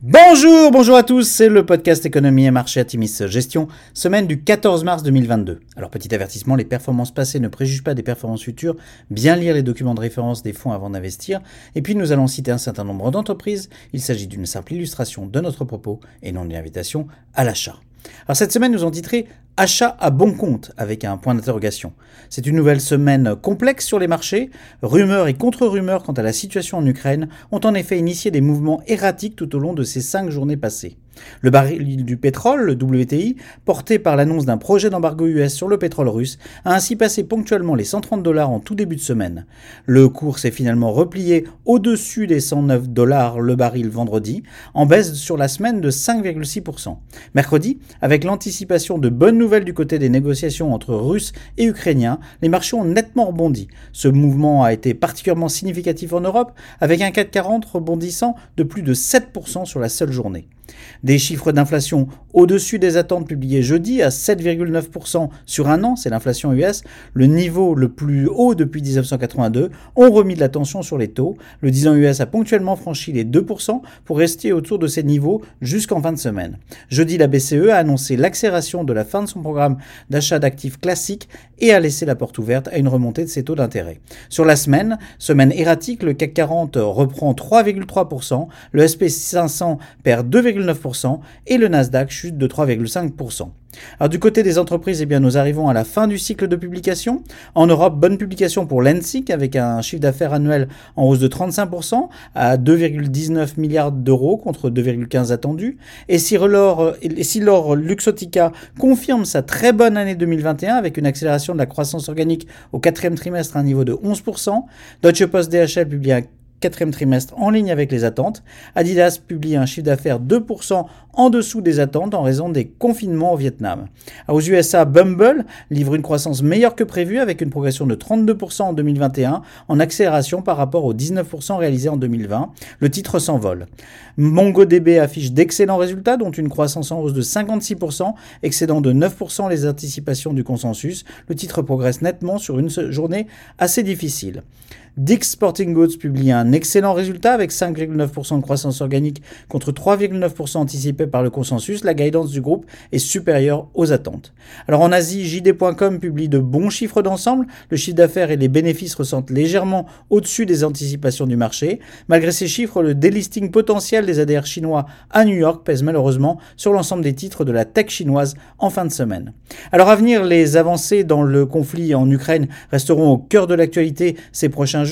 Bonjour, bonjour à tous, c'est le podcast Économie et Marché Atimis Gestion, semaine du 14 mars 2022. Alors petit avertissement, les performances passées ne préjugent pas des performances futures, bien lire les documents de référence des fonds avant d'investir, et puis nous allons citer un certain nombre d'entreprises, il s'agit d'une simple illustration de notre propos et non d'une invitation à l'achat. Alors cette semaine nous en titré Achat à bon compte avec un point d'interrogation. C'est une nouvelle semaine complexe sur les marchés. Rumeurs et contre-rumeurs quant à la situation en Ukraine ont en effet initié des mouvements erratiques tout au long de ces cinq journées passées. Le baril du pétrole, le WTI, porté par l'annonce d'un projet d'embargo US sur le pétrole russe, a ainsi passé ponctuellement les 130 dollars en tout début de semaine. Le cours s'est finalement replié au-dessus des 109 dollars le baril vendredi, en baisse sur la semaine de 5,6%. Mercredi, avec l'anticipation de bonnes nouvelles du côté des négociations entre Russes et Ukrainiens, les marchés ont nettement rebondi. Ce mouvement a été particulièrement significatif en Europe, avec un 440 rebondissant de plus de 7% sur la seule journée. Des chiffres d'inflation au-dessus des attentes publiées jeudi à 7,9% sur un an, c'est l'inflation US, le niveau le plus haut depuis 1982, ont remis de l'attention sur les taux. Le 10 ans US a ponctuellement franchi les 2% pour rester autour de ces niveaux jusqu'en fin de semaine. Jeudi, la BCE a annoncé l'accélération de la fin de son programme d'achat d'actifs classiques et a laissé la porte ouverte à une remontée de ses taux d'intérêt. Sur la semaine, semaine erratique, le CAC 40 reprend 3,3%, le SP500 perd 2,9%, et le Nasdaq chute de 3,5%. Alors du côté des entreprises, eh bien, nous arrivons à la fin du cycle de publication. En Europe, bonne publication pour l'ENSIC avec un chiffre d'affaires annuel en hausse de 35% à 2,19 milliards d'euros contre 2,15 attendus. Et si l'or, si Luxotica confirme sa très bonne année 2021 avec une accélération de la croissance organique au quatrième trimestre à un niveau de 11%, Deutsche Post DHL publie un quatrième trimestre en ligne avec les attentes. Adidas publie un chiffre d'affaires 2% en dessous des attentes en raison des confinements au Vietnam. Aux USA, Bumble livre une croissance meilleure que prévue avec une progression de 32% en 2021 en accélération par rapport aux 19% réalisés en 2020. Le titre s'envole. MongoDB affiche d'excellents résultats dont une croissance en hausse de 56%, excédant de 9% les anticipations du consensus. Le titre progresse nettement sur une journée assez difficile. Dix Sporting Goods publie un excellent résultat avec 5,9% de croissance organique contre 3,9% anticipé par le consensus. La guidance du groupe est supérieure aux attentes. Alors en Asie, JD.com publie de bons chiffres d'ensemble. Le chiffre d'affaires et les bénéfices ressentent légèrement au-dessus des anticipations du marché. Malgré ces chiffres, le délisting potentiel des ADR chinois à New York pèse malheureusement sur l'ensemble des titres de la tech chinoise en fin de semaine. Alors à venir, les avancées dans le conflit en Ukraine resteront au cœur de l'actualité ces prochains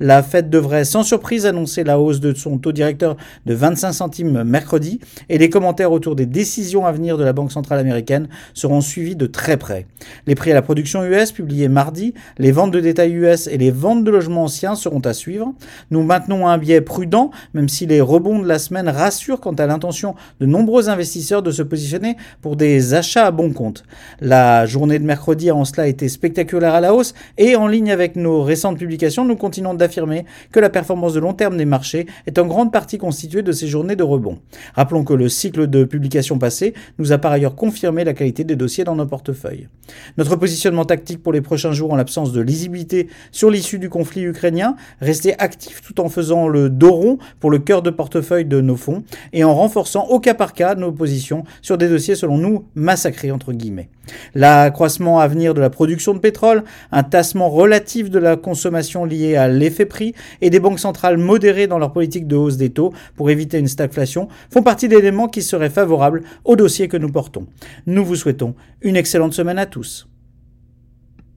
la Fed devrait sans surprise annoncer la hausse de son taux directeur de 25 centimes mercredi et les commentaires autour des décisions à venir de la Banque centrale américaine seront suivis de très près. Les prix à la production US publiés mardi, les ventes de détail US et les ventes de logements anciens seront à suivre. Nous maintenons un biais prudent, même si les rebonds de la semaine rassurent quant à l'intention de nombreux investisseurs de se positionner pour des achats à bon compte. La journée de mercredi a en cela été spectaculaire à la hausse et en ligne avec nos récentes publications, nous continuons d'affirmer que la performance de long terme des marchés est en grande partie constituée de ces journées de rebond. Rappelons que le cycle de publication passé nous a par ailleurs confirmé la qualité des dossiers dans nos portefeuilles. Notre positionnement tactique pour les prochains jours en l'absence de lisibilité sur l'issue du conflit ukrainien, rester actif tout en faisant le dos rond pour le cœur de portefeuille de nos fonds et en renforçant au cas par cas nos positions sur des dossiers selon nous massacrés entre guillemets. L'accroissement à venir de la production de pétrole, un tassement relatif de la consommation liée à l'effet prix et des banques centrales modérées dans leur politique de hausse des taux pour éviter une stagflation font partie d'éléments qui seraient favorables au dossier que nous portons. Nous vous souhaitons une excellente semaine à tous.